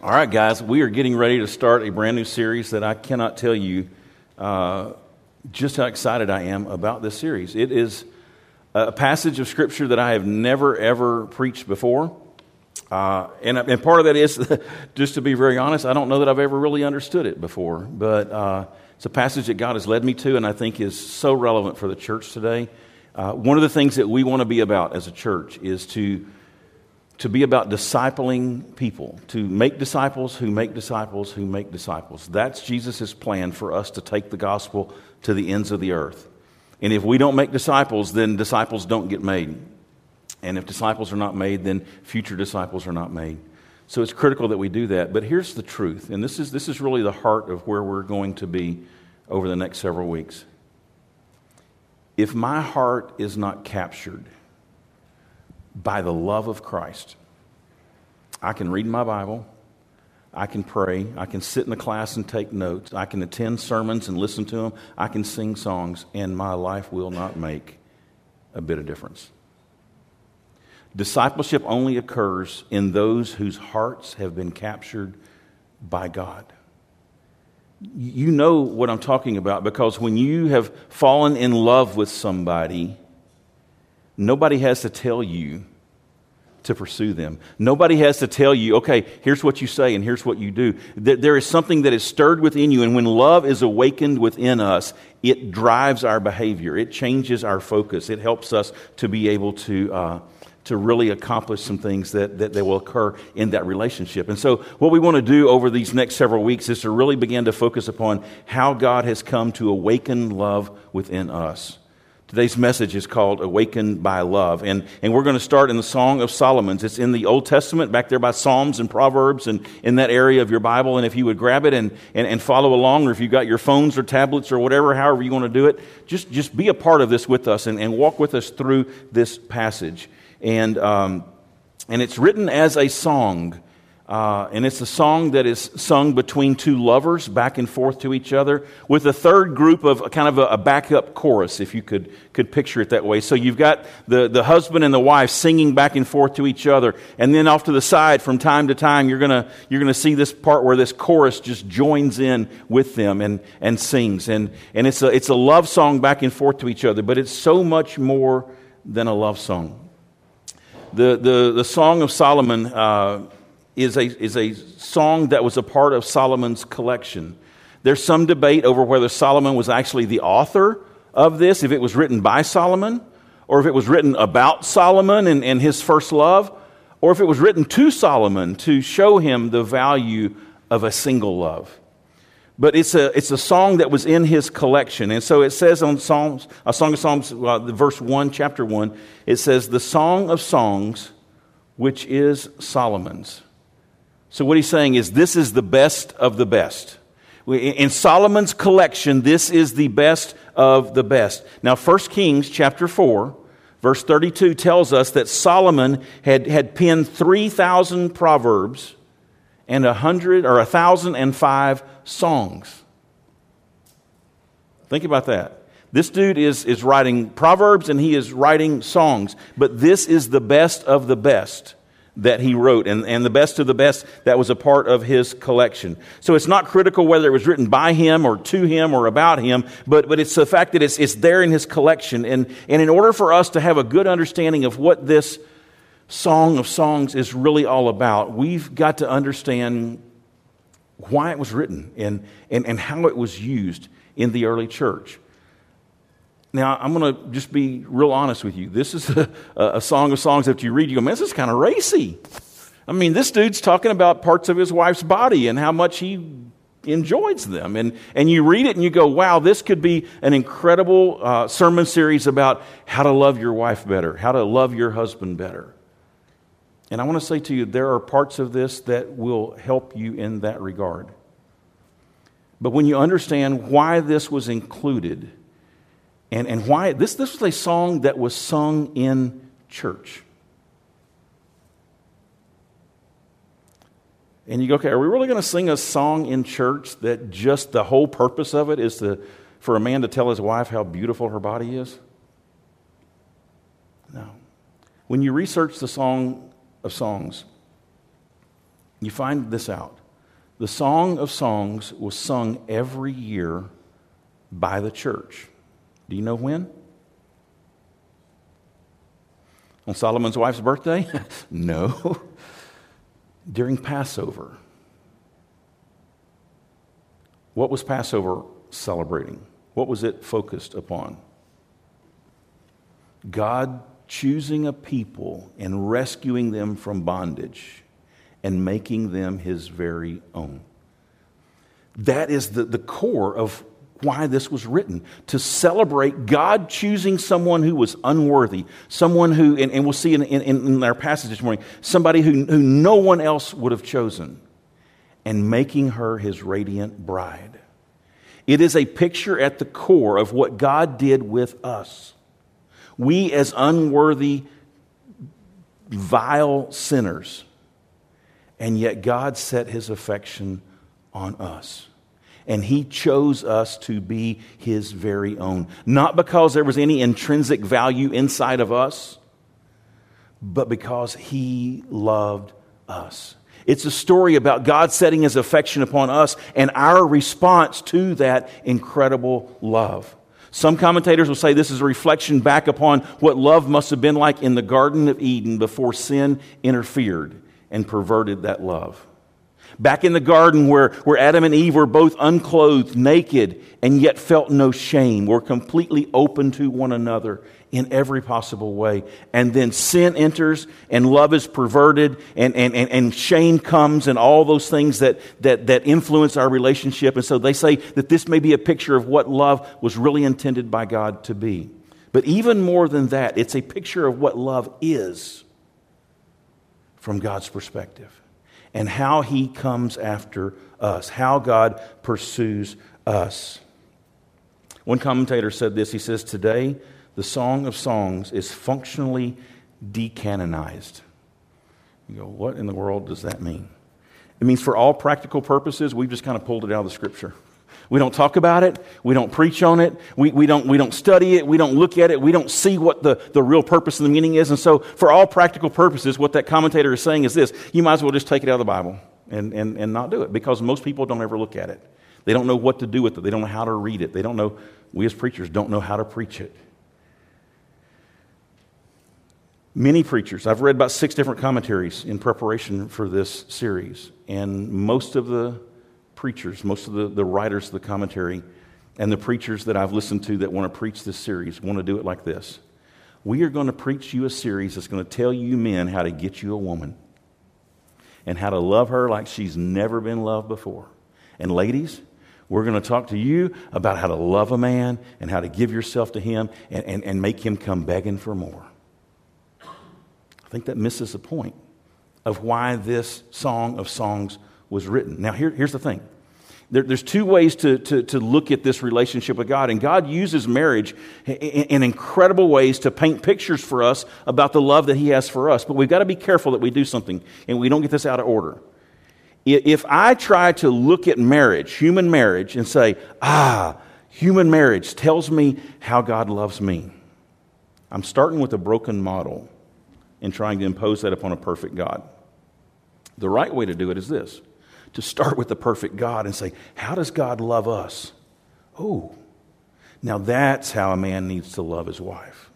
All right, guys, we are getting ready to start a brand new series that I cannot tell you uh, just how excited I am about this series. It is a passage of Scripture that I have never, ever preached before. Uh, and, and part of that is, just to be very honest, I don't know that I've ever really understood it before. But uh, it's a passage that God has led me to and I think is so relevant for the church today. Uh, one of the things that we want to be about as a church is to to be about discipling people, to make disciples who make disciples who make disciples. That's Jesus' plan for us to take the gospel to the ends of the earth. And if we don't make disciples, then disciples don't get made. And if disciples are not made, then future disciples are not made. So it's critical that we do that. But here's the truth, and this is, this is really the heart of where we're going to be over the next several weeks. If my heart is not captured, by the love of Christ. I can read my Bible. I can pray. I can sit in the class and take notes. I can attend sermons and listen to them. I can sing songs, and my life will not make a bit of difference. Discipleship only occurs in those whose hearts have been captured by God. You know what I'm talking about because when you have fallen in love with somebody, Nobody has to tell you to pursue them. Nobody has to tell you, okay, here's what you say and here's what you do. There is something that is stirred within you, and when love is awakened within us, it drives our behavior. It changes our focus. It helps us to be able to. Uh, to really accomplish some things that, that, that will occur in that relationship. And so, what we want to do over these next several weeks is to really begin to focus upon how God has come to awaken love within us. Today's message is called Awakened by Love. And, and we're going to start in the Song of Solomon's. It's in the Old Testament, back there by Psalms and Proverbs and in that area of your Bible. And if you would grab it and, and, and follow along, or if you've got your phones or tablets or whatever, however you want to do it, just, just be a part of this with us and, and walk with us through this passage. And, um, and it's written as a song. Uh, and it's a song that is sung between two lovers back and forth to each other with a third group of kind of a, a, backup chorus, if you could, could picture it that way. So you've got the, the husband and the wife singing back and forth to each other. And then off to the side, from time to time, you're going you're gonna see this part where this chorus just joins in with them and, and sings. And, and it's, a, it's a love song back and forth to each other, but it's so much more than a love song. The, the, the Song of Solomon. Uh, is a, is a song that was a part of Solomon's collection. There's some debate over whether Solomon was actually the author of this, if it was written by Solomon, or if it was written about Solomon and, and his first love, or if it was written to Solomon to show him the value of a single love. But it's a, it's a song that was in his collection. And so it says on Psalms, a Song of Psalms, uh, verse 1, chapter 1, it says, The Song of Songs, which is Solomon's. So, what he's saying is, this is the best of the best. In Solomon's collection, this is the best of the best. Now, 1 Kings chapter 4, verse 32 tells us that Solomon had, had penned 3,000 proverbs and a hundred or a thousand and five songs. Think about that. This dude is, is writing proverbs and he is writing songs, but this is the best of the best that he wrote, and, and the best of the best that was a part of his collection. So it's not critical whether it was written by him or to him or about him, but, but it's the fact that it's, it's there in his collection. And, and in order for us to have a good understanding of what this Song of Songs is really all about, we've got to understand why it was written and, and, and how it was used in the early church. Now, I'm going to just be real honest with you. This is a, a song of songs that you read, you go, man, this is kind of racy. I mean, this dude's talking about parts of his wife's body and how much he enjoys them. And, and you read it and you go, wow, this could be an incredible uh, sermon series about how to love your wife better, how to love your husband better. And I want to say to you, there are parts of this that will help you in that regard. But when you understand why this was included, and, and why this, this was a song that was sung in church. And you go, okay, are we really going to sing a song in church that just the whole purpose of it is to, for a man to tell his wife how beautiful her body is? No. When you research the Song of Songs, you find this out. The Song of Songs was sung every year by the church. Do you know when? On Solomon's wife's birthday? no. During Passover. What was Passover celebrating? What was it focused upon? God choosing a people and rescuing them from bondage and making them his very own. That is the, the core of why this was written to celebrate God choosing someone who was unworthy, someone who, and, and we'll see in, in, in, our passage this morning, somebody who, who no one else would have chosen, and making her his radiant bride. It is a picture at the core of what God did with us. We, as unworthy, vile sinners, and yet God set his affection on us. And he chose us to be his very own. Not because there was any intrinsic value inside of us, but because he loved us. It's a story about God setting his affection upon us and our response to that incredible love. Some commentators will say this is a reflection back upon what love must have been like in the Garden of Eden before sin interfered and perverted that love. Back in the garden where, where Adam and Eve were both unclothed, naked, and yet felt no shame, were completely open to one another in every possible way. And then sin enters and love is perverted and, and, and, and, shame comes and all those things that, that, that influence our relationship. And so they say that this may be a picture of what love was really intended by God to be. But even more than that, it's a picture of what love is from God's perspective and how He comes after us, how God pursues us. One commentator said this he says, Today, the Song of Songs is functionally decanonized. You go, what in the world does that mean? It means for all practical purposes, we've just kind of pulled it out of the scripture. We don't talk about it. We don't preach on it. We, we, don't, we don't study it. We don't look at it. We don't see what the, the real purpose and the meaning is. And so, for all practical purposes, what that commentator is saying is this you might as well just take it out of the Bible and, and, and not do it because most people don't ever look at it. They don't know what to do with it. They don't know how to read it. They don't know, we as preachers don't know how to preach it. Many preachers, I've read about six different commentaries in preparation for this series, and most of the preachers, most of the, the writers of the commentary, and the preachers that I've listened to that want to preach this series want to do it like this. We are going to preach you a series that's going to tell you men how to get you a woman and how to love her like she's never been loved before. And ladies, we're going to talk to you about how to love a man and how to give yourself to him and, and, and make him come begging for more. I think that misses the point of why this Song of Songs was written. Now, here, here's the thing there, there's two ways to, to, to, look at this relationship with God, and God uses marriage in, in incredible ways to paint pictures for us about the love that He has for us. But we've got to be careful that we do something and we don't get this out of order. If I try to look at marriage, human marriage, and say, ah, human marriage tells me how God loves me, I'm starting with a broken model and trying to impose that upon a perfect God. The right way to do it is this to start with the perfect God and say, How does God love us? Oh, now that's how a man needs to love his wife.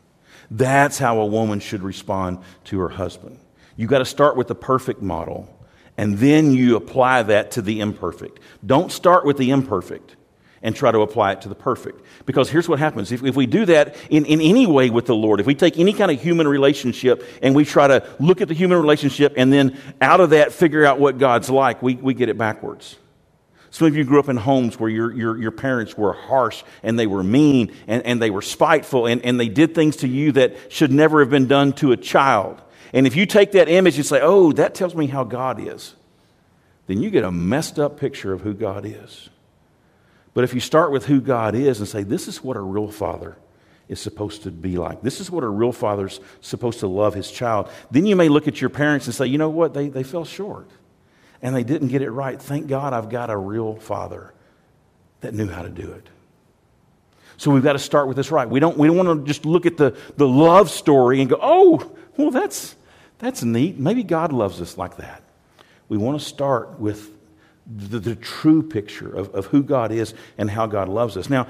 That's how a woman should respond to her husband. You've got to start with the perfect model, and then you apply that to the imperfect. Don't start with the imperfect and try to apply it to the perfect. Because here's what happens if, if we do that in, in any way with the Lord, if we take any kind of human relationship and we try to look at the human relationship and then out of that figure out what God's like, we, we get it backwards. Some of you grew up in homes where your, your, your parents were harsh and they were mean and, and they were spiteful and, and they did things to you that should never have been done to a child. And if you take that image and say, oh, that tells me how God is, then you get a messed up picture of who God is. But if you start with who God is and say, this is what a real father is supposed to be like, this is what a real father's supposed to love his child, then you may look at your parents and say, you know what, they, they fell short and they didn't get it right. Thank God I've got a real father that knew how to do it. So we've got to start with this right. We don't, we don't want to just look at the, the love story and go, oh, well, that's, that's neat. Maybe God loves us like that. we want to start with the, the true picture of, of who God is and how God loves us. Now,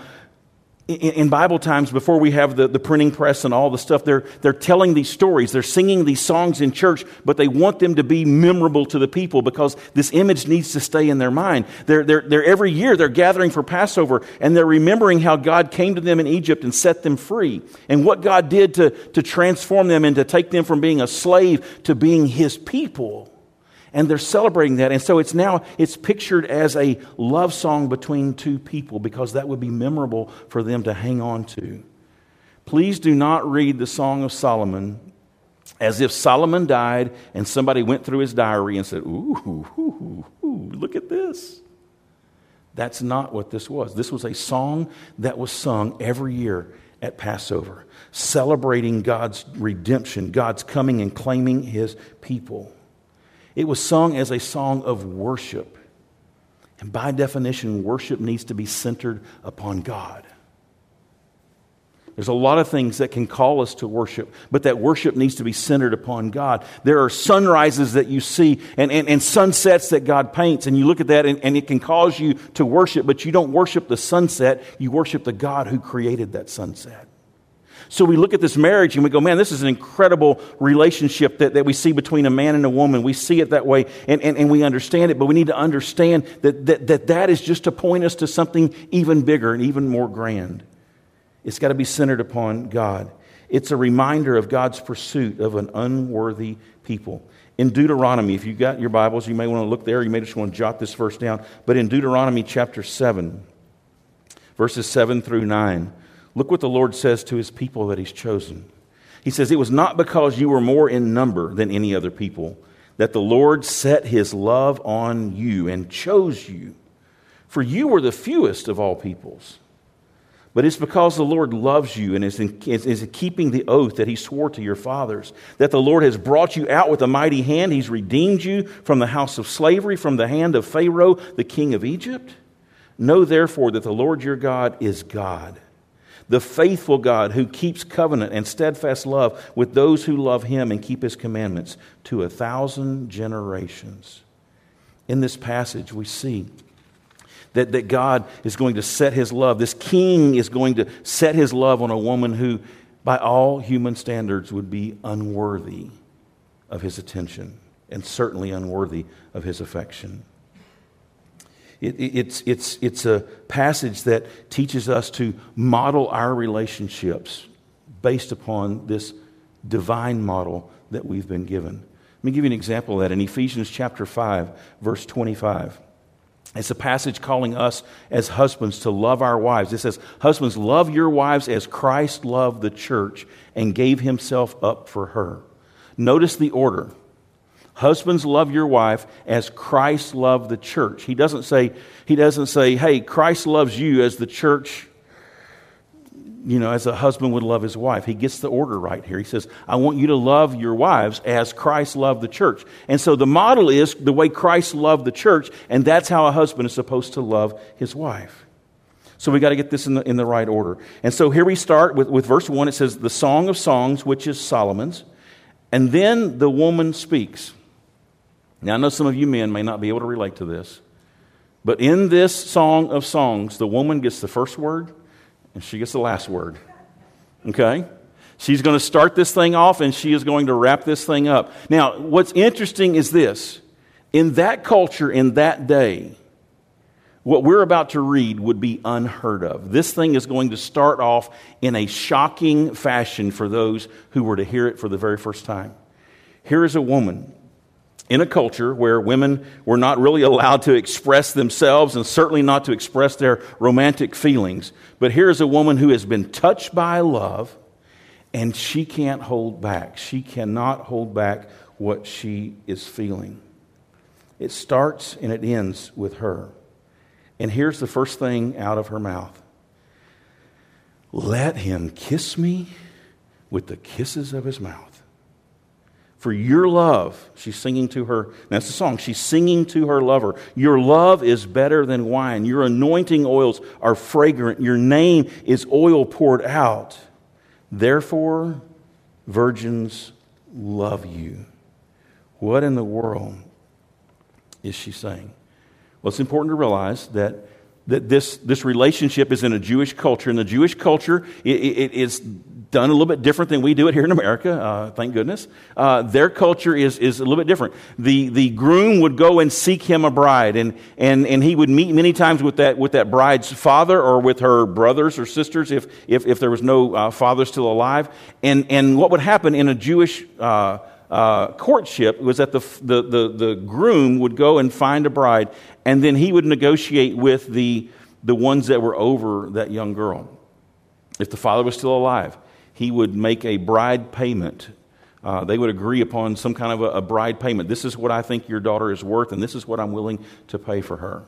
in, Bible times, before we have the, the printing press and all the stuff, they're, they're telling these stories. They're singing these songs in church, but they want them to be memorable to the people because this image needs to stay in their mind. They're, they're, they're every year they're gathering for Passover and they're remembering how God came to them in Egypt and set them free and what God did to, to transform them and to take them from being a slave to being his people and they're celebrating that. And so it's now it's pictured as a love song between two people because that would be memorable for them to hang on to. Please do not read the song of solomon as if solomon died and somebody went through his diary and said ooh, ooh, ooh look at this. That's not what this was. This was a song that was sung every year at passover celebrating god's redemption god's coming and claiming his people it was sung as a song of worship. And by definition, worship needs to be centered upon God. There's a lot of things that can call us to worship, but that worship needs to be centered upon God. There are sunrises that you see and, and, and sunsets that God paints, and you look at that and, and it can cause you to worship, but you don't worship the sunset, you worship the God who created that sunset. So we look at this marriage and we go, man, this is an incredible relationship that, that we see between a man and a woman. We see it that way and, and, and we understand it, but we need to understand that, that, that that is just to point us to something even bigger and even more grand. It's got to be centered upon God. It's a reminder of God's pursuit of an unworthy people. In Deuteronomy, if you've got your Bibles, you may want to look there. You may just want to jot this verse down. But in Deuteronomy chapter 7, verses 7 through 9, Look what the Lord says to his people that he's chosen. He says, It was not because you were more in number than any other people that the Lord set his love on you and chose you, for you were the fewest of all peoples. But it's because the Lord loves you and is, in, is, is keeping the oath that he swore to your fathers, that the Lord has brought you out with a mighty hand. He's redeemed you from the house of slavery, from the hand of Pharaoh, the king of Egypt. Know therefore that the Lord your God is God the faithful God who keeps covenant and steadfast love with those who love him and keep his commandments to a thousand generations. In this passage, we see that, that God is going to set his love, this king is going to set his love on a woman who, by all human standards, would be unworthy of his attention and certainly unworthy of his affection. It, it's, it's, it's a passage that teaches us to model our relationships based upon this divine model that we've been given. Let me give you an example of that in Ephesians chapter 5, verse 25. It's a passage calling us as husbands to love our wives. It says, Husbands, love your wives as Christ loved the church and gave himself up for her. Notice the order. Husbands, love your wife as Christ loved the church. He doesn't say, he doesn't say, hey, Christ loves you as the church, you know, as a husband would love his wife. He gets the order right here. He says, I want you to love your wives as Christ loved the church. And so the model is the way Christ loved the church, and that's how a husband is supposed to love his wife. So we got to get this in the, in the right order. And so here we start with, with verse 1. It says, The Song of Songs, which is Solomon's. And then the woman speaks. Now, I know some of you men may not be able to relate to this, but in this song of songs, the woman gets the first word and she gets the last word. Okay? She's going to start this thing off and she is going to wrap this thing up. Now, what's interesting is this in that culture, in that day, what we're about to read would be unheard of. This thing is going to start off in a shocking fashion for those who were to hear it for the very first time. Here is a woman in a culture where women were not really allowed to express themselves and certainly not to express their romantic feelings. But here is a woman who has been touched by love and she can't hold back. She cannot hold back what she is feeling. It starts and it ends with her. And here's the first thing out of her mouth Let him kiss me with the kisses of his mouth. For your love, she's singing to her, that's the song, she's singing to her lover. Your love is better than wine. Your anointing oils are fragrant. Your name is oil poured out. Therefore, virgins love you. What in the world? is she saying? Well, it's important to realize that, that this, this relationship is in a Jewish culture. and the Jewish culture, it, it, it's done a little bit different than we do it here in America, uh, thank goodness. Uh, their culture is, is a little bit different. The, the groom would go and seek him a bride, and, and, and he would meet many times with that, with that bride's father or with her brothers or sisters if, if, if there was no uh, father still alive. And, and what would happen in a Jewish uh, uh, courtship was that the, the, the, the groom would go and find a bride, and then he would negotiate with the, the ones that were over that young girl. If the father was still alive, he would make a bride payment. Uh, they would agree upon some kind of a, a, bride payment. This is what I think your daughter is worth, and this is what I'm willing to pay for her.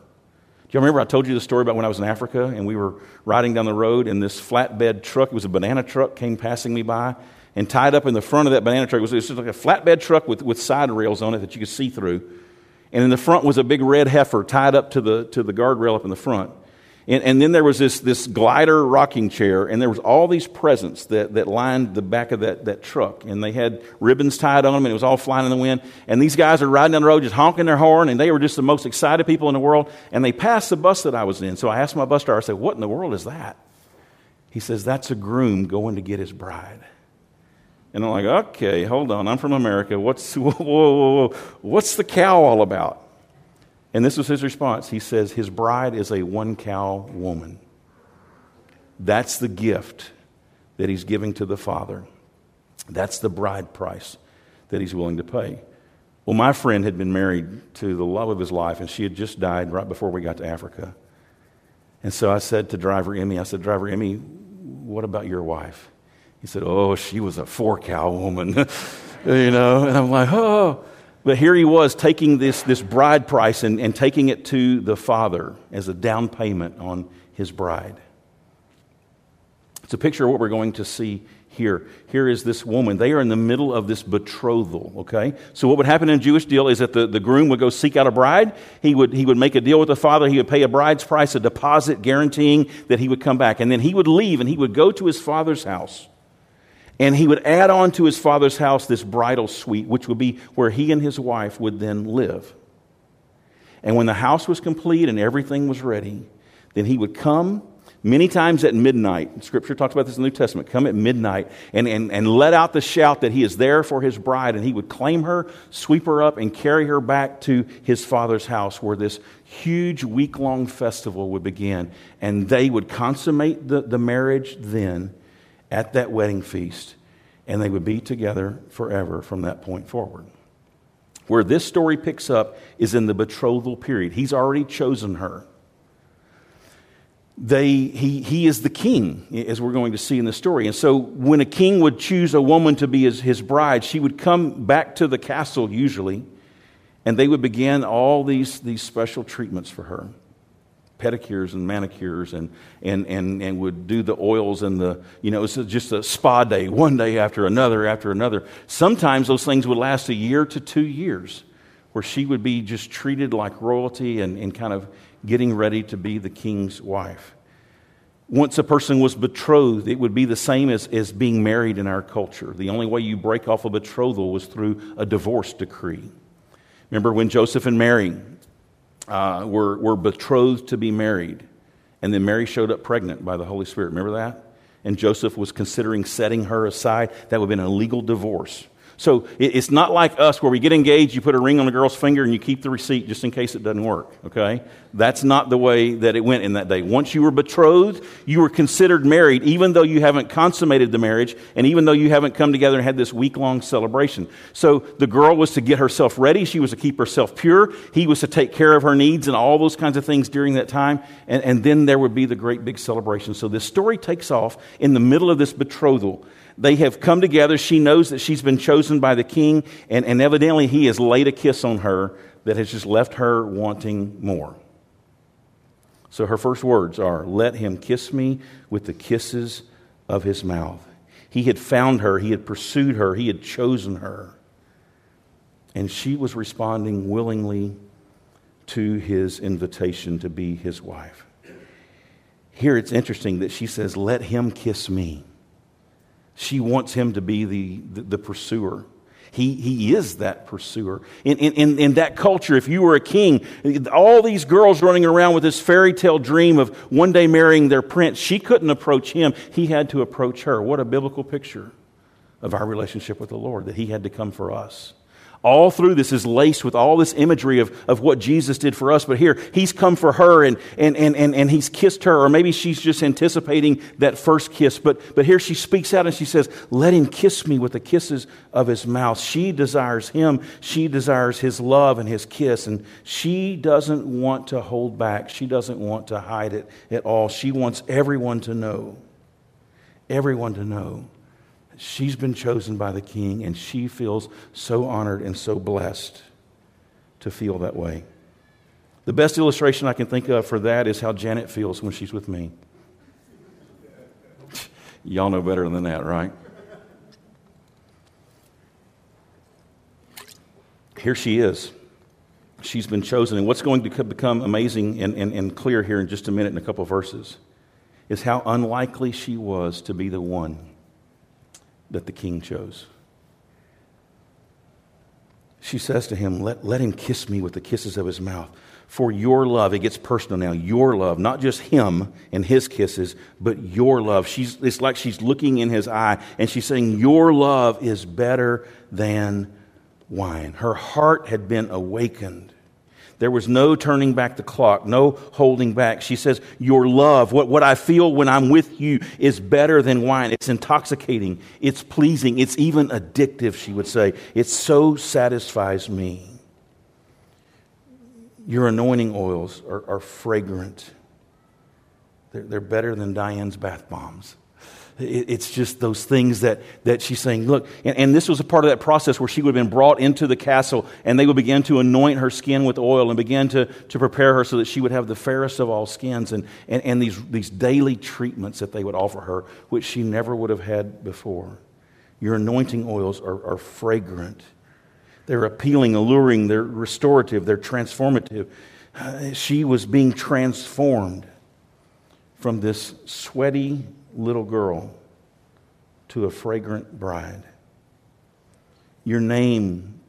Do you remember I told you the story about when I was in Africa and we were riding down the road and this flatbed truck, it was a banana truck, came passing me by, and tied up in the front of that banana truck was, was just like a flatbed truck with, with side rails on it that you could see through. And in the front was a big red heifer tied up to the, to the guardrail up in the front. And, and, then there was this, this glider rocking chair, and there was all these presents that, that lined the back of that, that truck. And they had ribbons tied on them, and it was all flying in the wind. And these guys are riding down the road just honking their horn, and they were just the most excited people in the world. And they passed the bus that I was in. So I asked my bus driver, I said, What in the world is that? He says, That's a groom going to get his bride. And I'm like, okay, hold on. I'm from America. What's, whoa, whoa, whoa, what's the cow all about? And this was his response. He says, His bride is a one cow woman. That's the gift that he's giving to the Father. That's the bride price that he's willing to pay. Well, my friend had been married to the love of his life, and she had just died right before we got to Africa. And so I said to driver Emmy, I said, Driver Emmy, what about your wife? He said, Oh, she was a four cow woman. you know, and I'm like, Oh. But here he was taking this, this bride price and, and taking it to the father as a down payment on his bride. It's a picture of what we're going to see here. Here is this woman. They are in the middle of this betrothal, okay? So, what would happen in a Jewish deal is that the, the groom would go seek out a bride. He would, he would make a deal with the father. He would pay a bride's price, a deposit guaranteeing that he would come back. And then he would leave and he would go to his father's house. And he would add on to his father's house this bridal suite, which would be where he and his wife would then live. And when the house was complete and everything was ready, then he would come many times at midnight. Scripture talks about this in the New Testament. Come at midnight and, and, and let out the shout that he is there for his bride. And he would claim her, sweep her up, and carry her back to his father's house where this huge week long festival would begin. And they would consummate the, the marriage then at that wedding feast, and they would be together forever from that point forward. Where this story picks up is in the betrothal period. He's already chosen her. They, he, he is the king, as we're going to see in the story. And so, when a king would choose a woman to be his, his bride, she would come back to the castle usually, and they would begin all these, these special treatments for her pedicures and manicures and, and, and, and would do the oils and the, you know, it's just a spa day, one day after another after another. Sometimes those things would last a year to two years, where she would be just treated like royalty and, and kind of getting ready to be the king's wife. Once a person was betrothed, it would be the same as, as being married in our culture. The only way you break off a betrothal was through a divorce decree. Remember when Joseph and Mary uh, were, were betrothed to be married. And then Mary showed up pregnant by the Holy Spirit. Remember that? And Joseph was considering setting her aside. That would have been a legal divorce. So it's not like us where we get engaged, you put a ring on a girl's finger, and you keep the receipt just in case it doesn't work, okay? That's not the way that it went in that day. Once you were betrothed, you were considered married, even though you haven't consummated the marriage, and even though you haven't come together and had this week long celebration. So the girl was to get herself ready, she was to keep herself pure, he was to take care of her needs and all those kinds of things during that time, and, and then there would be the great big celebration. So this story takes off in the middle of this betrothal. They have come together. She knows that she's been chosen by the king, and, and evidently he has laid a kiss on her that has just left her wanting more. So her first words are, Let him kiss me with the kisses of his mouth. He had found her, he had pursued her, he had chosen her. And she was responding willingly to his invitation to be his wife. Here it's interesting that she says, Let him kiss me. She wants him to be the, the, the, pursuer. He, he is that pursuer. In, in, in that culture, if you were a king, all these girls running around with this fairy tale dream of one day marrying their prince, she couldn't approach him. He had to approach her. What a biblical picture of our relationship with the Lord, that he had to come for us all through this is laced with all this imagery of, of what Jesus did for us. But here, he's come for her and, and, and, and, and he's kissed her, or maybe she's just anticipating that first kiss. But, but here she speaks out and she says, Let him kiss me with the kisses of his mouth. She desires him. She desires his love and his kiss. And she doesn't want to hold back. She doesn't want to hide it at all. She wants everyone to know. Everyone to know She's been chosen by the king, and she feels so honored and so blessed to feel that way. The best illustration I can think of for that is how Janet feels when she's with me. Y'all know better than that, right? Here she is. She's been chosen. And what's going to become amazing and, and, and clear here in just a minute in a couple verses is how unlikely she was to be the one that the king chose. She says to him, let, let him kiss me with the kisses of his mouth. For your love, it gets personal now, your love, not just him and his kisses, but your love. She's, it's like she's looking in his eye and she's saying, Your love is better than wine. Her heart had been awakened there was no turning back the clock, no holding back. She says, Your love, what, what I feel when I'm with you, is better than wine. It's intoxicating, it's pleasing, it's even addictive, she would say. It so satisfies me. Your anointing oils are, are fragrant, they're, they're better than Diane's bath bombs. It's just those things that, that she's saying, look, and, and, this was a part of that process where she would have been brought into the castle and they would begin to anoint her skin with oil and begin to, to prepare her so that she would have the fairest of all skins and, and, and these, these daily treatments that they would offer her, which she never would have had before. Your anointing oils are, are fragrant. They're appealing, alluring, they're restorative, they're transformative. Uh, she was being transformed from this sweaty, little girl to a fragrant bride. Your name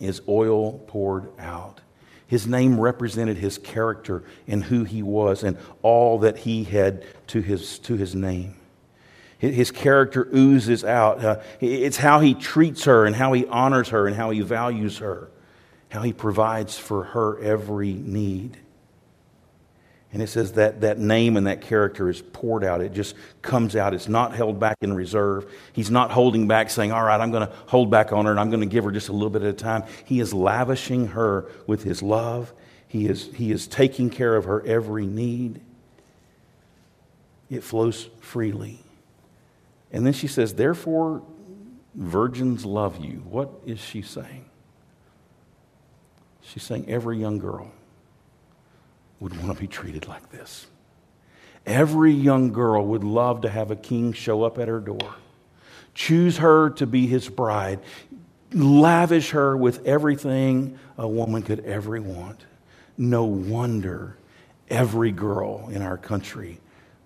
is oil poured out. His name represented his character and who he was and all that he had to his, to his name. His character oozes out. Uh, it's how he treats her and how he honors her and how he values her, how he provides for her every need. And it says that that name and that character is poured out. It just comes out. It's not held back in reserve. He's not holding back, saying, All right, I'm going to hold back on her and I'm going to give her just a little bit at a time. He is lavishing her with his love. He is, he is taking care of her every need. It flows freely. And then she says, Therefore, virgins love you. What is she saying? She's saying, Every young girl would want to be treated like this. Every young girl would love to have a king show up at her door, choose her to be his bride, lavish her with everything a woman could ever want. No wonder every girl in our country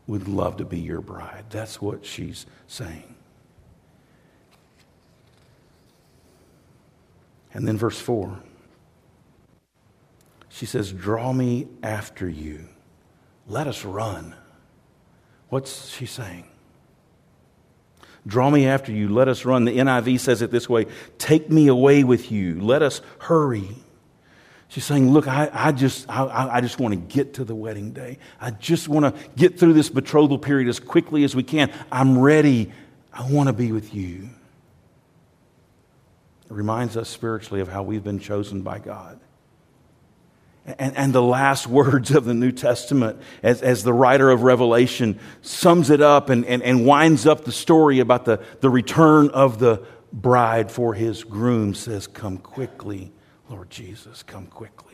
would love to be your bride. That's what she's saying. And then verse 4. She says, Draw me after you. Let us run. What's she saying? Draw me after you. Let us run. The NIV says it this way Take me away with you. Let us hurry. She's saying, Look, I, I just, I, I just want to get to the wedding day. I just want to get through this betrothal period as quickly as we can. I'm ready. I want to be with you. It reminds us spiritually of how we've been chosen by God and, and the last words of the New Testament, as, as the writer of Revelation sums it up and, and, and winds up the story about the, the return of the bride for his groom, says, Come quickly, Lord Jesus, come quickly.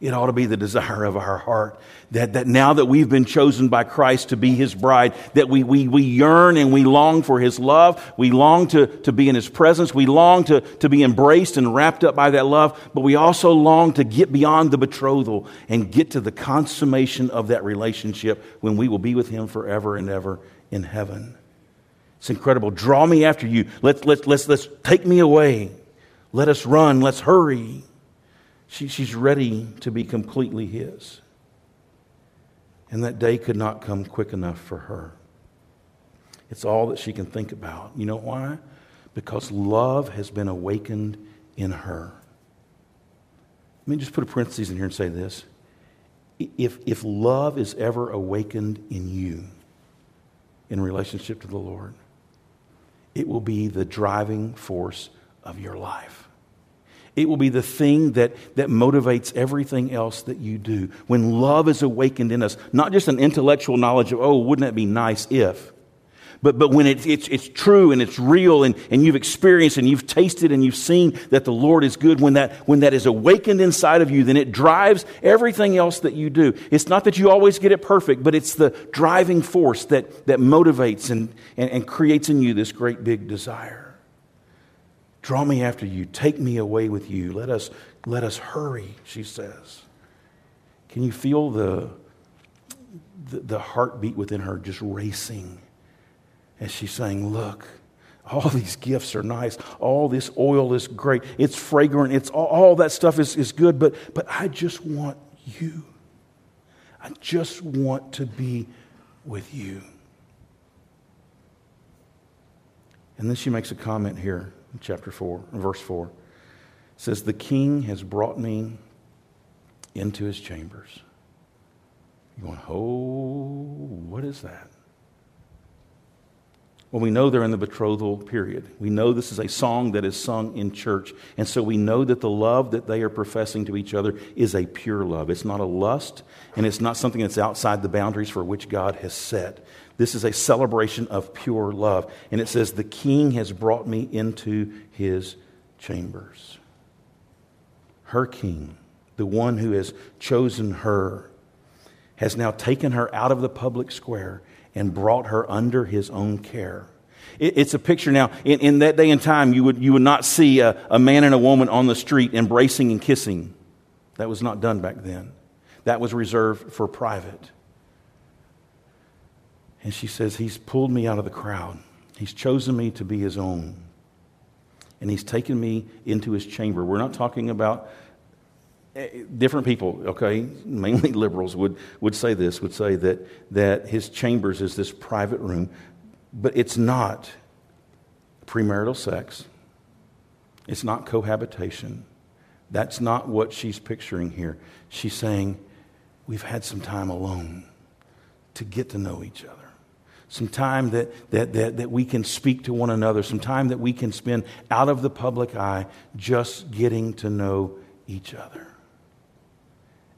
It ought to be the desire of our heart that, that now that we've been chosen by Christ to be His bride, that we, we, we yearn and we long for His love. We long to, to be in His presence. We long to, to be embraced and wrapped up by that love. But we also long to get beyond the betrothal and get to the consummation of that relationship when we will be with Him forever and ever in heaven. It's incredible. Draw me after you. Let's, let's, let's, let's take me away. Let us run. Let's hurry. She, she's ready to be completely His. And that day could not come quick enough for her. It's all that she can think about. You know why? Because love has been awakened in her. Let me just put a parenthesis in here and say this. If, if love is ever awakened in you in relationship to the Lord, it will be the driving force of your life. It will be the thing that, that motivates everything else that you do. When love is awakened in us, not just an intellectual knowledge of, oh, wouldn't that be nice if, but, but when it, it's, it's true and it's real and, and you've experienced and you've tasted and you've seen that the Lord is good, when that, when that is awakened inside of you, then it drives everything else that you do. It's not that you always get it perfect, but it's the driving force that, that motivates and, and, and creates in you this great big desire. Draw me after you. Take me away with you. Let us, let us hurry, she says. Can you feel the, the, the heartbeat within her just racing? as she's saying, Look, all these gifts are nice. All this oil is great. It's fragrant. It's all, all, that stuff is, is good, but, but I just want you. I just want to be with you. And then she makes a comment here chapter 4, verse 4. It says, The king has brought me into his chambers. You going, oh, what is that? Well, we know they're in the betrothal period. We know this is a song that is sung in church. And so we know that the love that they are professing to each other is a pure love. It's not a lust, and it's not something that's outside the boundaries for which God has set. This is a celebration of pure love. And it says, The king has brought me into his chambers. Her king, the one who has chosen her, has now taken her out of the public square and brought her under his own care. It, it's a picture now. In, in, that day and time, you would, you would not see a, a man and a woman on the street embracing and kissing. That was not done back then, that was reserved for private. And she says, He's pulled me out of the crowd. He's chosen me to be his own. And he's taken me into his chamber. We're not talking about Eh, eh, different people, okay, mainly liberals, would, would say this, would say that, that his chambers is this private room, but it's not premarital sex. It's not cohabitation. That's not what she's picturing here. She's saying, We've had some time alone to get to know each other. Some time that, that, that, that we can speak to one another. Some time that we can spend out of the public eye just getting to know each other.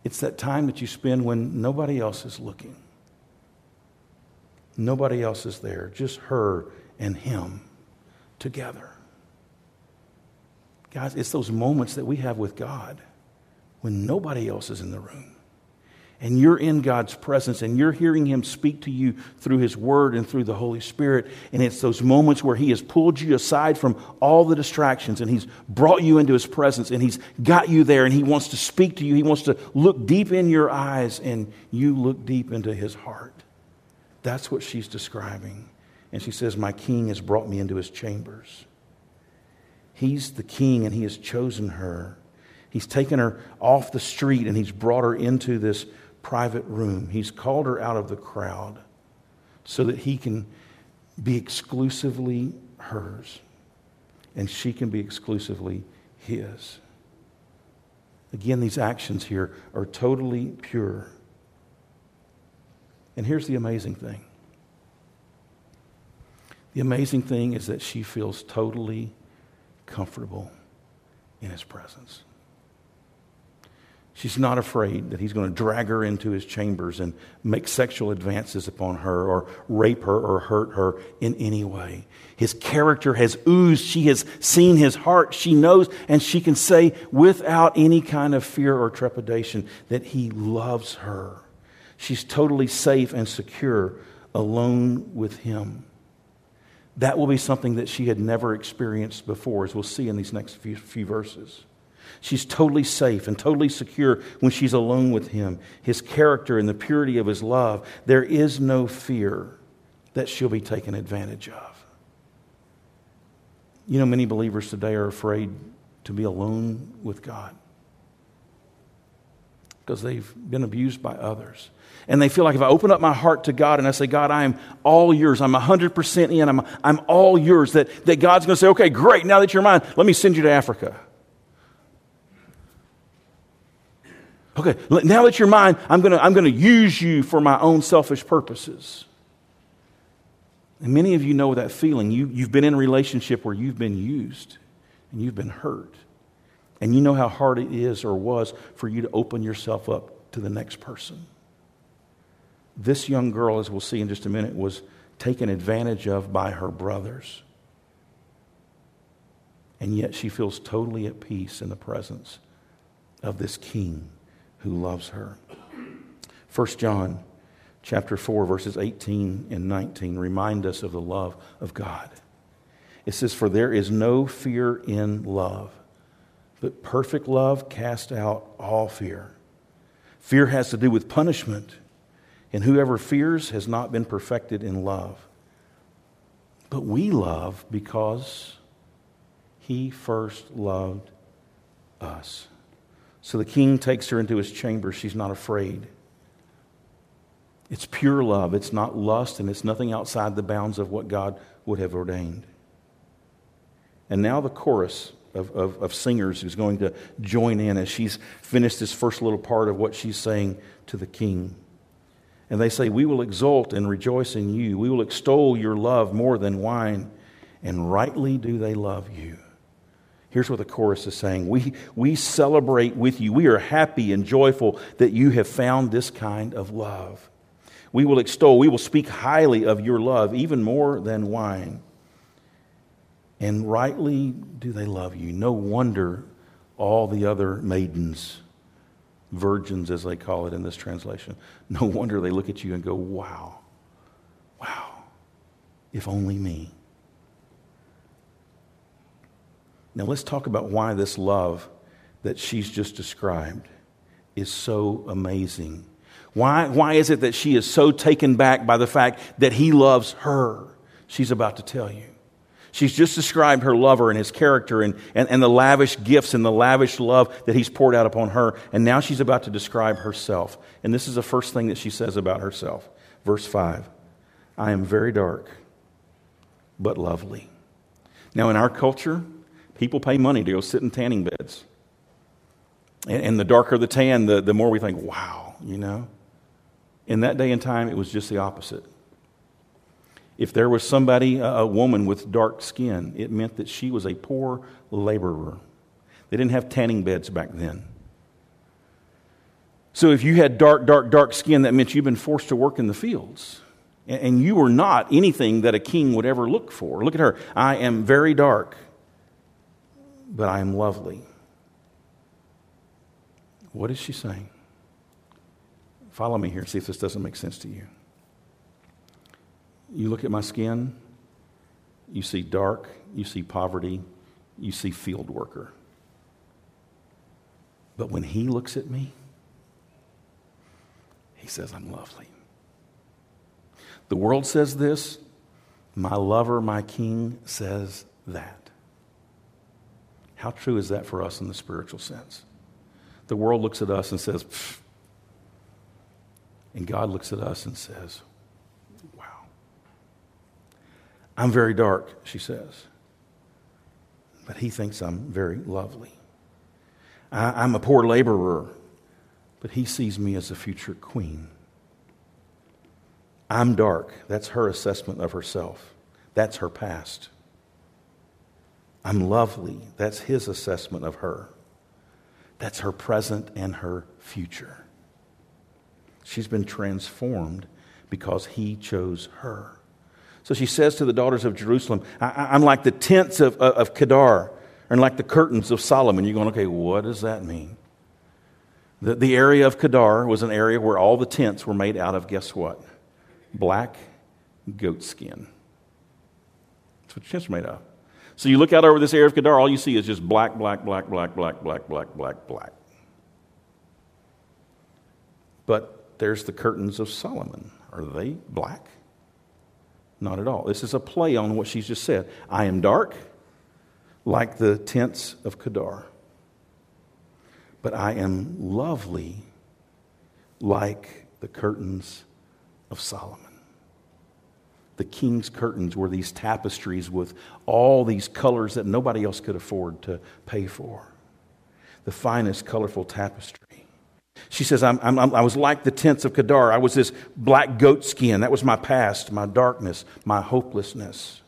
It's that time that you spend when nobody else is looking. Nobody else is there, just her and him together. Guys, it's those moments that we have with God when nobody else is in the room and you're in God's presence and you're hearing Him speak to you through His Word and through the Holy Spirit. And it's those moments where He has pulled you aside from all the distractions and He's brought you into His presence and He's got you there and He wants to speak to you. He wants to look deep in your eyes and you look deep into His heart. That's what she's describing. And she says, My King has brought me into His chambers. He's the King and He has chosen her. He's taken her off the street and He's brought her into this private room. He's called her out of the crowd so that he can be exclusively hers and she can be exclusively his. Again, these actions here are totally pure. And here's the amazing thing the amazing thing is that she feels totally comfortable in his presence. She's not afraid that he's going to drag her into his chambers and make sexual advances upon her or rape her or hurt her in any way. His character has oozed. She has seen his heart. She knows, and she can say without any kind of fear or trepidation that he loves her. She's totally safe and secure alone with him. That will be something that she had never experienced before, as we'll see in these next few, few verses. She's totally safe and totally secure when she's alone with Him. His character and the purity of His love, there is no fear that she'll be taken advantage of. You know, many believers today are afraid to be alone with God because they've been abused by others. And they feel like if I open up my heart to God and I say, God, I am all yours, I'm 100% in, I'm, I'm all yours, that, that God's going to say, okay, great, now that you're mine, let me send you to Africa. Okay, now that you're mine, I'm going to I'm going to use you for my own selfish purposes. And many of you know that feeling. You, you've been in a relationship where you've been used and you've been hurt. And you know how hard it is or was for you to open yourself up to the next person. This young girl, as we'll see in just a minute, was taken advantage of by her brothers. And yet she feels totally at peace in the presence of this king who loves her. 1 John chapter 4 verses 18 and 19 remind us of the love of God. It says for there is no fear in love, but perfect love casts out all fear. Fear has to do with punishment, and whoever fears has not been perfected in love. But we love because he first loved us. So the king takes her into his chamber. She's not afraid. It's pure love. It's not lust, and it's nothing outside the bounds of what God would have ordained. And now the chorus of, of, of singers who's going to join in as she's finished this first little part of what she's saying to the king. And they say, We will exult and rejoice in you. We will extol your love more than wine. And rightly do they love you. Here's what the chorus is saying we, we celebrate with you. We are happy and joyful that you have found this kind of love. We will extol, we will speak highly of your love, even more than wine. And rightly do they love you. No wonder all the other maidens, virgins as they call it in this translation, no wonder they look at you and go, wow, wow, if only me. Now, let's talk about why this love that she's just described is so amazing. Why, why is it that she is so taken back by the fact that he loves her? She's about to tell you. She's just described her lover and his character and, and, and the lavish gifts and the lavish love that he's poured out upon her. And now she's about to describe herself. And this is the first thing that she says about herself. Verse 5 I am very dark, but lovely. Now, in our culture, People pay money to go sit in tanning beds. And, and the darker the tan, the, the more we think, wow, you know? In that day and time, it was just the opposite. If there was somebody, a woman with dark skin, it meant that she was a poor laborer. They didn't have tanning beds back then. So if you had dark, dark, dark skin, that meant you've been forced to work in the fields. And you were not anything that a king would ever look for. Look at her. I am very dark but I am lovely. What is she saying? Follow me here, see if this doesn't make sense to you. You look at my skin, you see dark, you see poverty, you see field worker. But when he looks at me, he says, I'm lovely. The world says this, my lover, my king says that. How true is that for us in the spiritual sense? The world looks at us and says, and God looks at us and says, Wow. I'm very dark, she says, but he thinks I'm very lovely. I, am a poor laborer, but he sees me as a future queen. I'm dark. That's her assessment of herself. That's her past. I'm lovely. That's his assessment of her. That's her present and her future. She's been transformed because he chose her. So she says to the daughters of Jerusalem, I, am like the tents of, of, of Kedar and like the curtains of Solomon. You're going, okay, what does that mean? The, the area of Kedar was an area where all the tents were made out of, guess what? Black goat skin. That's what tents were made of. So you look out over this area of Kedar, all you see is just black, black, black, black, black, black, black, black, black. But there's the curtains of Solomon. Are they black? Not at all. This is a play on what she's just said. I am dark, like the tents of Kedar, but I am lovely like the curtains of Solomon. The king's curtains were these tapestries with all these colors that nobody else could afford to pay for. The finest, colorful tapestry. She says, I'm, I'm, i was like the tents of Kedar. I was this black goat skin. That was my past, my darkness, my hopelessness.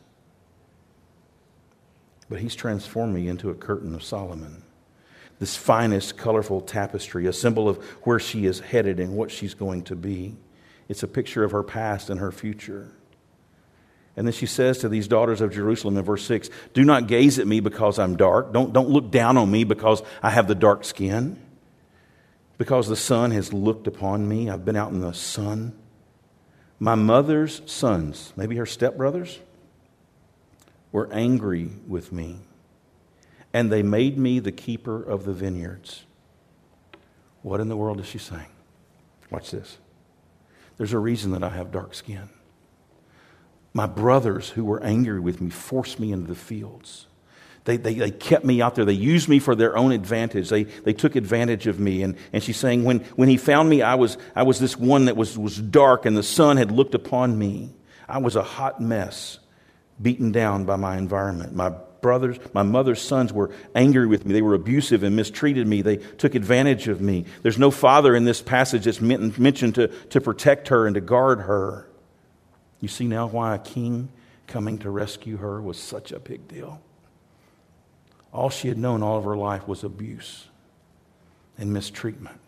But he's transformed me into a curtain of Solomon. This finest, colorful tapestry, a symbol of where she is headed and what she's going to be. It's a picture of her past and her future. And then she says to these daughters of Jerusalem in verse 6 Do not gaze at me because I'm dark. Don't, don't look down on me because I have the dark skin. Because the sun has looked upon me. I've been out in the sun. My mother's sons, maybe her stepbrothers, were angry with me. And they made me the keeper of the vineyards. What in the world is she saying? Watch this. There's a reason that I have dark skin. My brothers who were angry with me forced me into the fields. They, they, they kept me out there. They used me for their own advantage. They, they took advantage of me. And, and she's saying, when, when he found me, I was, I was this one that was, was dark, and the sun had looked upon me. I was a hot mess, beaten down by my environment. My brothers, my mother's sons were angry with me. They were abusive and mistreated me. They took advantage of me. There's no father in this passage that's mentioned to, to protect her and to guard her. You see now why a king coming to rescue her was such a big deal. All she had known all of her life was abuse and mistreatment.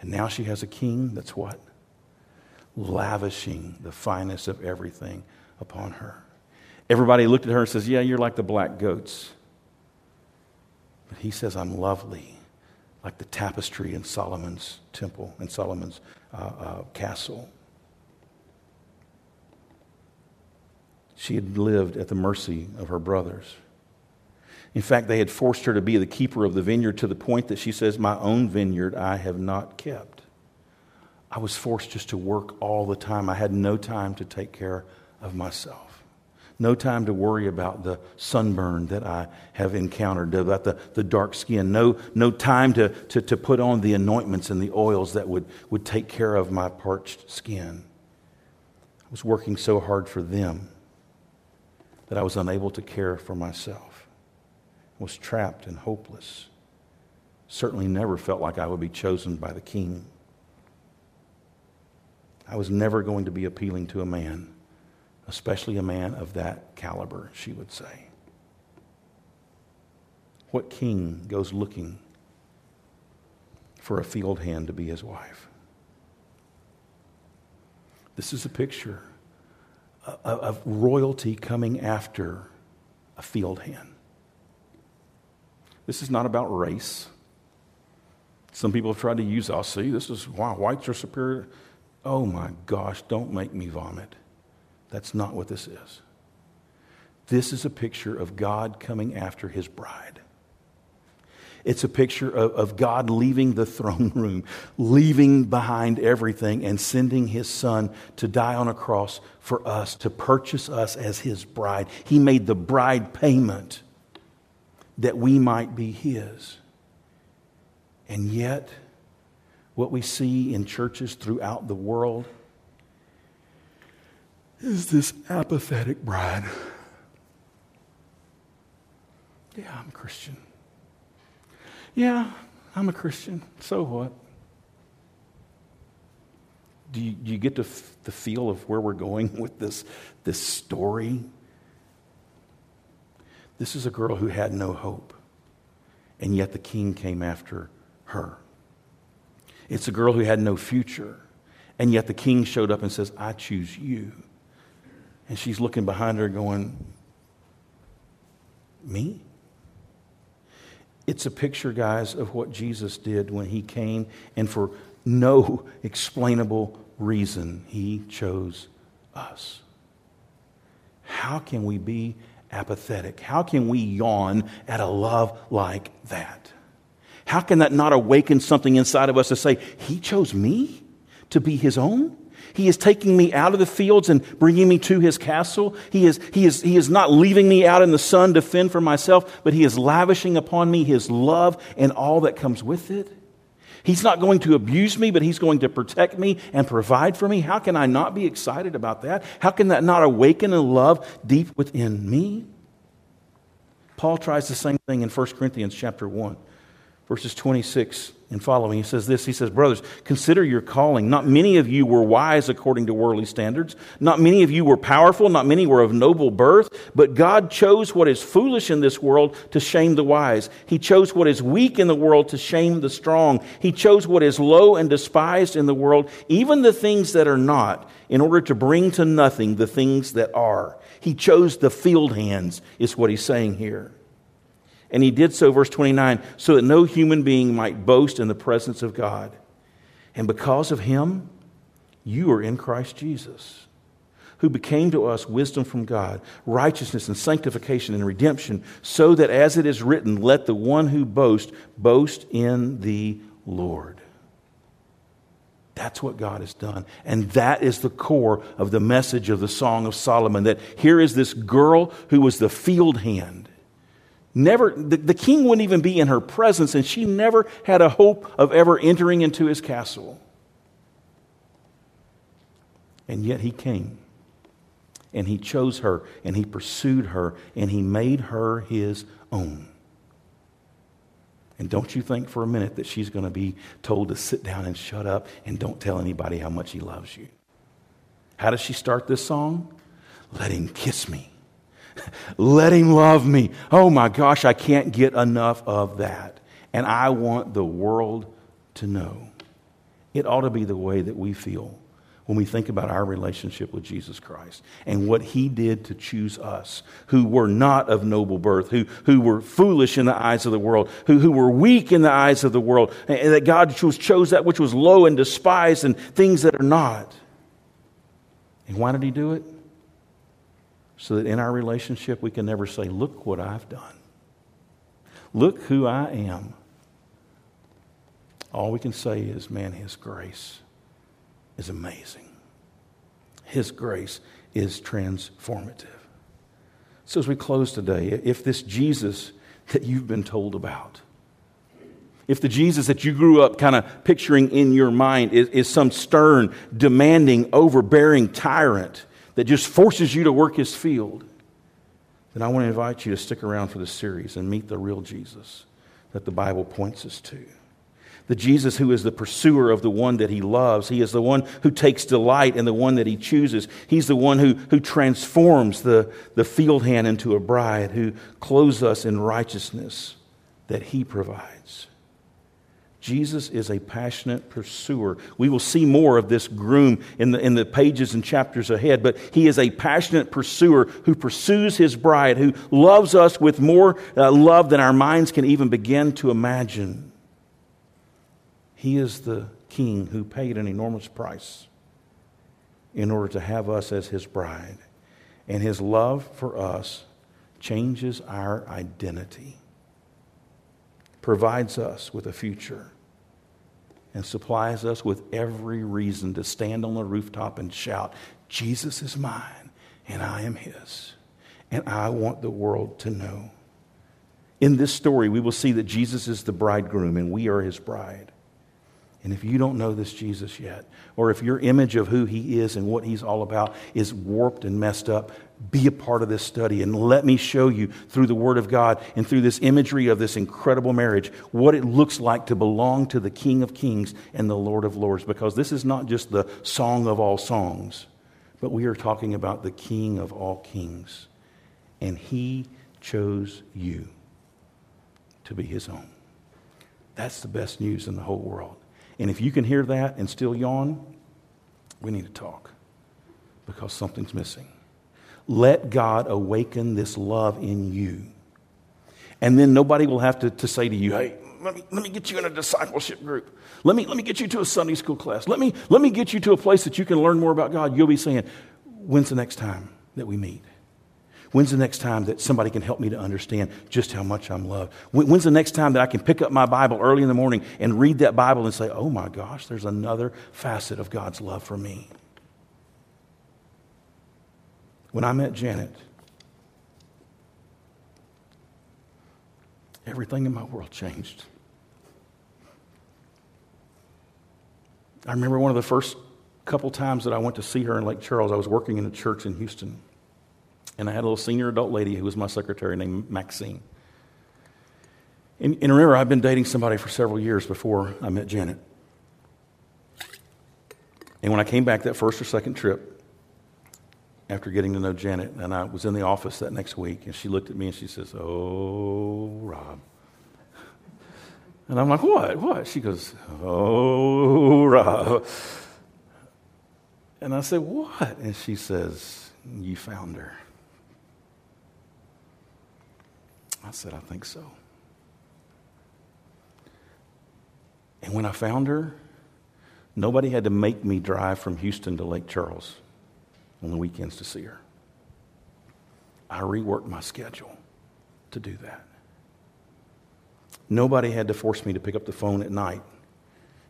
And now she has a king that's what? Lavishing the finest of everything upon her. Everybody looked at her and says, Yeah, you're like the black goats. But he says, I'm lovely, like the tapestry in Solomon's temple, in Solomon's uh, uh, castle. She had lived at the mercy of her brothers. In fact, they had forced her to be the keeper of the vineyard to the point that she says, My own vineyard I have not kept. I was forced just to work all the time. I had no time to take care of myself. No time to worry about the sunburn that I have encountered, about the, the dark skin. No, no time to, to, to put on the anointments and the oils that would, would take care of my parched skin. I was working so hard for them that I was unable to care for myself. I was trapped and hopeless. Certainly never felt like I would be chosen by the king. I was never going to be appealing to a man, especially a man of that caliber, she would say. What king goes looking for a field hand to be his wife? This is a picture of royalty coming after a field hand. This is not about race. Some people have tried to use, I'll see, this is why whites are superior. Oh my gosh, don't make me vomit. That's not what this is. This is a picture of God coming after his bride. It's a picture of, of, God leaving the throne room, leaving behind everything, and sending his son to die on a cross for us, to purchase us as his bride. He made the bride payment that we might be his. And yet, what we see in churches throughout the world is this apathetic bride. Yeah, I'm Christian. Yeah, I'm a Christian. So what? Do you, do you get to f- the feel of where we're going with this, this story? This is a girl who had no hope, and yet the king came after her. It's a girl who had no future, and yet the king showed up and says, I choose you. And she's looking behind her going, Me? It's a picture, guys, of what Jesus did when he came, and for no explainable reason, he chose us. How can we be apathetic? How can we yawn at a love like that? How can that not awaken something inside of us to say, He chose me to be His own? He is taking me out of the fields and bringing me to his castle. He is, he, is, he is not leaving me out in the sun to fend for myself, but he is lavishing upon me his love and all that comes with it. He's not going to abuse me, but he's going to protect me and provide for me. How can I not be excited about that? How can that not awaken a love deep within me? Paul tries the same thing in 1 Corinthians chapter 1 verses 26 and following. He says this He says, Brothers, consider your calling. Not many of you were wise according to worldly standards. Not many of you were powerful. Not many were of noble birth. But God chose what is foolish in this world to shame the wise. He chose what is weak in the world to shame the strong. He chose what is low and despised in the world, even the things that are not, in order to bring to nothing the things that are. He chose the field hands, is what he's saying here. And he did so, verse 29, so that no human being might boast in the presence of God. And because of him, you are in Christ Jesus, who became to us wisdom from God, righteousness and sanctification and redemption, so that as it is written, let the one who boasts boast in the Lord. That's what God has done. And that is the core of the message of the Song of Solomon that here is this girl who was the field hand Never, the, the king wouldn't even be in her presence, and she never had a hope of ever entering into his castle. And yet he came, and he chose her, and he pursued her, and he made her his own. And don't you think for a minute that she's going to be told to sit down and shut up and don't tell anybody how much he loves you. How does she start this song? Let him kiss me. Let him love me. Oh my gosh, I can't get enough of that. And I want the world to know. It ought to be the way that we feel when we think about our relationship with Jesus Christ and what he did to choose us, who were not of noble birth, who, who were foolish in the eyes of the world, who, who were weak in the eyes of the world, and that God chose, chose that which was low and despised and things that are not. And why did he do it? So that in our relationship we can never say, Look what I've done. Look who I am. All we can say is, Man, His grace is amazing. His grace is transformative. So, as we close today, if this Jesus that you've been told about, if the Jesus that you grew up kind of picturing in your mind is, is some stern, demanding, overbearing tyrant, that just forces you to work his field, then I want to invite you to stick around for this series and meet the real Jesus that the Bible points us to. The Jesus who is the pursuer of the one that he loves. He is the one who takes delight in the one that he chooses. He's the one who, who transforms the, the field hand into a bride, who clothes us in righteousness that he provides. Jesus is a passionate pursuer. We will see more of this groom in the, in the pages and chapters ahead, but he is a passionate pursuer who pursues his bride, who loves us with more uh, love than our minds can even begin to imagine. He is the king who paid an enormous price in order to have us as his bride. And his love for us changes our identity provides us with a future and supplies us with every reason to stand on the rooftop and shout, Jesus is mine and I am his. And I want the world to know. In this story, we will see that Jesus is the bridegroom and we are his bride. And if you don't know this Jesus yet, or if your image of who he is and what he's all about is warped and messed up, be a part of this study and let me show you through the Word of God and through this imagery of this incredible marriage what it looks like to belong to the King of Kings and the Lord of Lords. Because this is not just the song of all songs, but we are talking about the King of all kings. And he chose you to be his own. That's the best news in the whole world. And if you can hear that and still yawn, we need to talk because something's missing. Let God awaken this love in you. And then nobody will have to, to say to you, hey, let me, let me get you in a discipleship group. Let me, let me get you to a Sunday school class. Let me, let me get you to a place that you can learn more about God. You'll be saying, when's the next time that we meet? When's the next time that somebody can help me to understand just how much I'm loved? When's the next time that I can pick up my Bible early in the morning and read that Bible and say, oh my gosh, there's another facet of God's love for me? When I met Janet, everything in my world changed. I remember one of the first couple times that I went to see her in Lake Charles, I was working in a church in Houston. And I had a little senior adult lady who was my secretary named Maxine. And, and remember, I've been dating somebody for several years before I met Janet. And when I came back that first or second trip, after getting to know Janet, and I was in the office that next week, and she looked at me and she says, Oh, Rob. And I'm like, What? What? She goes, Oh, Rob. And I said, What? And she says, You found her. I said, I think so. And when I found her, nobody had to make me drive from Houston to Lake Charles on the weekends to see her. I reworked my schedule to do that. Nobody had to force me to pick up the phone at night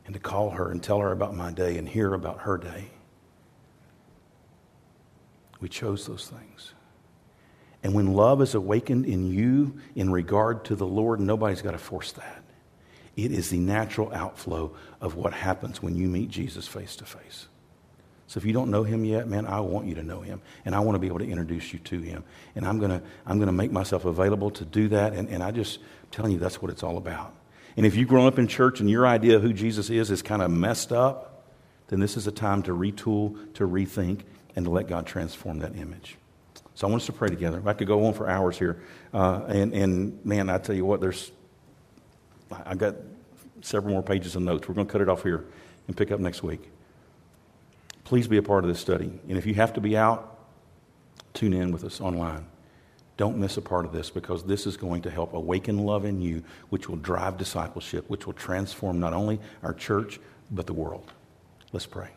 and to call her and tell her about my day and hear about her day. We chose those things. And when love is awakened in you in regard to the Lord, nobody's got to force that. It is the natural outflow of what happens when you meet Jesus face to face. So if you don't know him yet, man, I want you to know him. And I want to be able to introduce you to him. And I'm going to, I'm going to make myself available to do that. And, and I just telling you that's what it's all about. And if you've grown up in church and your idea of who Jesus is is kind of messed up, then this is a time to retool, to rethink, and to let God transform that image. So I want us to pray together. I could go on for hours here. Uh, and, and man, I tell you what, there's, I've got several more pages of notes. We're going to cut it off here and pick up next week. Please be a part of this study. And if you have to be out, tune in with us online. Don't miss a part of this because this is going to help awaken love in you, which will drive discipleship, which will transform not only our church, but the world. Let's pray.